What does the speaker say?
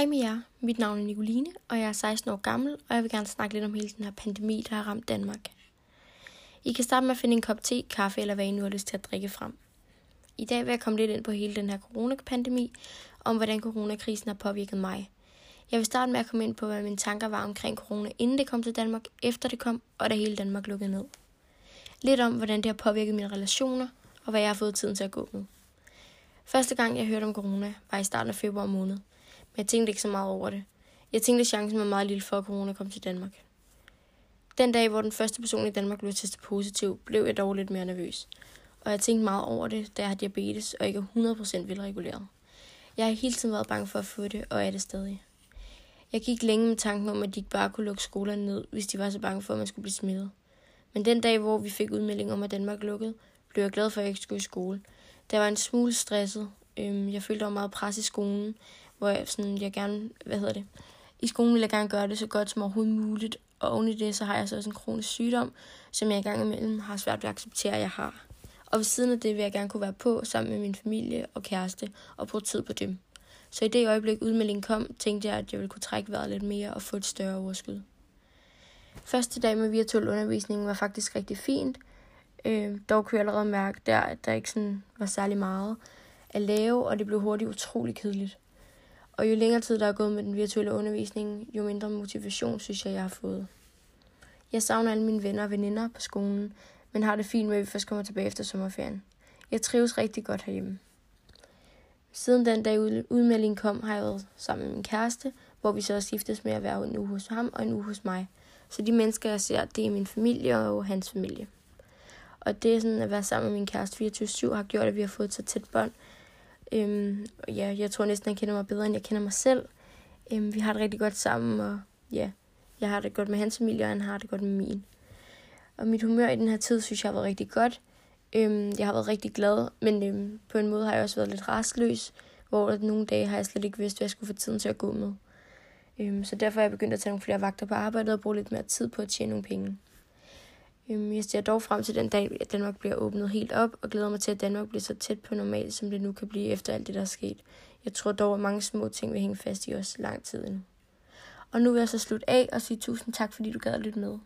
Hej med jer, mit navn er Nicoline, og jeg er 16 år gammel, og jeg vil gerne snakke lidt om hele den her pandemi, der har ramt Danmark. I kan starte med at finde en kop te, kaffe eller hvad I nu har lyst til at drikke frem. I dag vil jeg komme lidt ind på hele den her coronapandemi, om hvordan coronakrisen har påvirket mig. Jeg vil starte med at komme ind på, hvad mine tanker var omkring corona, inden det kom til Danmark, efter det kom, og da hele Danmark lukkede ned. Lidt om, hvordan det har påvirket mine relationer, og hvad jeg har fået tiden til at gå med. Første gang, jeg hørte om corona, var i starten af februar måned jeg tænkte ikke så meget over det. Jeg tænkte, at chancen var meget lille for, at corona kom til Danmark. Den dag, hvor den første person i Danmark blev testet positiv, blev jeg dog lidt mere nervøs. Og jeg tænkte meget over det, da jeg har diabetes og ikke er 100% velreguleret. Jeg har hele tiden været bange for at få det, og er det stadig. Jeg gik længe med tanken om, at de ikke bare kunne lukke skolerne ned, hvis de var så bange for, at man skulle blive smittet. Men den dag, hvor vi fik udmelding om, at Danmark lukkede, blev jeg glad for, at jeg ikke skulle i skole. Der var en smule stresset. Øhm, jeg følte, der var meget pres i skolen, hvor jeg, sådan, jeg gerne, hvad hedder det, i skolen vil jeg gerne gøre det så godt som overhovedet muligt, og oven i det, så har jeg så også en kronisk sygdom, som jeg i gang imellem har svært ved at acceptere, at jeg har. Og ved siden af det vil jeg gerne kunne være på sammen med min familie og kæreste og bruge tid på dem. Så i det øjeblik udmeldingen kom, tænkte jeg, at jeg ville kunne trække vejret lidt mere og få et større overskud. Første dag med virtuel undervisning var faktisk rigtig fint. Øh, dog kunne jeg allerede mærke der, at der ikke sådan var særlig meget at lave, og det blev hurtigt utrolig kedeligt. Og jo længere tid der er gået med den virtuelle undervisning, jo mindre motivation synes jeg, jeg har fået. Jeg savner alle mine venner og veninder på skolen, men har det fint med, at vi først kommer tilbage efter sommerferien. Jeg trives rigtig godt herhjemme. Siden den dag udmeldingen kom, har jeg været sammen med min kæreste, hvor vi så har skiftes med at være en uge hos ham og en uge hos mig. Så de mennesker, jeg ser, det er min familie og hans familie. Og det er sådan at være sammen med min kæreste 24-7 har gjort, at vi har fået så tæt bånd, Øhm, og ja, jeg tror næsten, han kender mig bedre, end jeg kender mig selv. Øhm, vi har det rigtig godt sammen, og ja, jeg har det godt med hans familie, og han har det godt med min. Og mit humør i den her tid, synes jeg har været rigtig godt. Øhm, jeg har været rigtig glad, men øhm, på en måde har jeg også været lidt rastløs, hvor nogle dage har jeg slet ikke vidst, hvad jeg skulle få tiden til at gå med. Øhm, så derfor er jeg begyndt at tage nogle flere vagter på arbejdet og bruge lidt mere tid på at tjene nogle penge. Øhm, jeg ser dog frem til den dag, at Danmark bliver åbnet helt op, og glæder mig til, at Danmark bliver så tæt på normalt, som det nu kan blive efter alt det, der er sket. Jeg tror dog, at mange små ting vil hænge fast i os lang tid endnu. Og nu vil jeg så slutte af og sige tusind tak, fordi du gad at lytte med.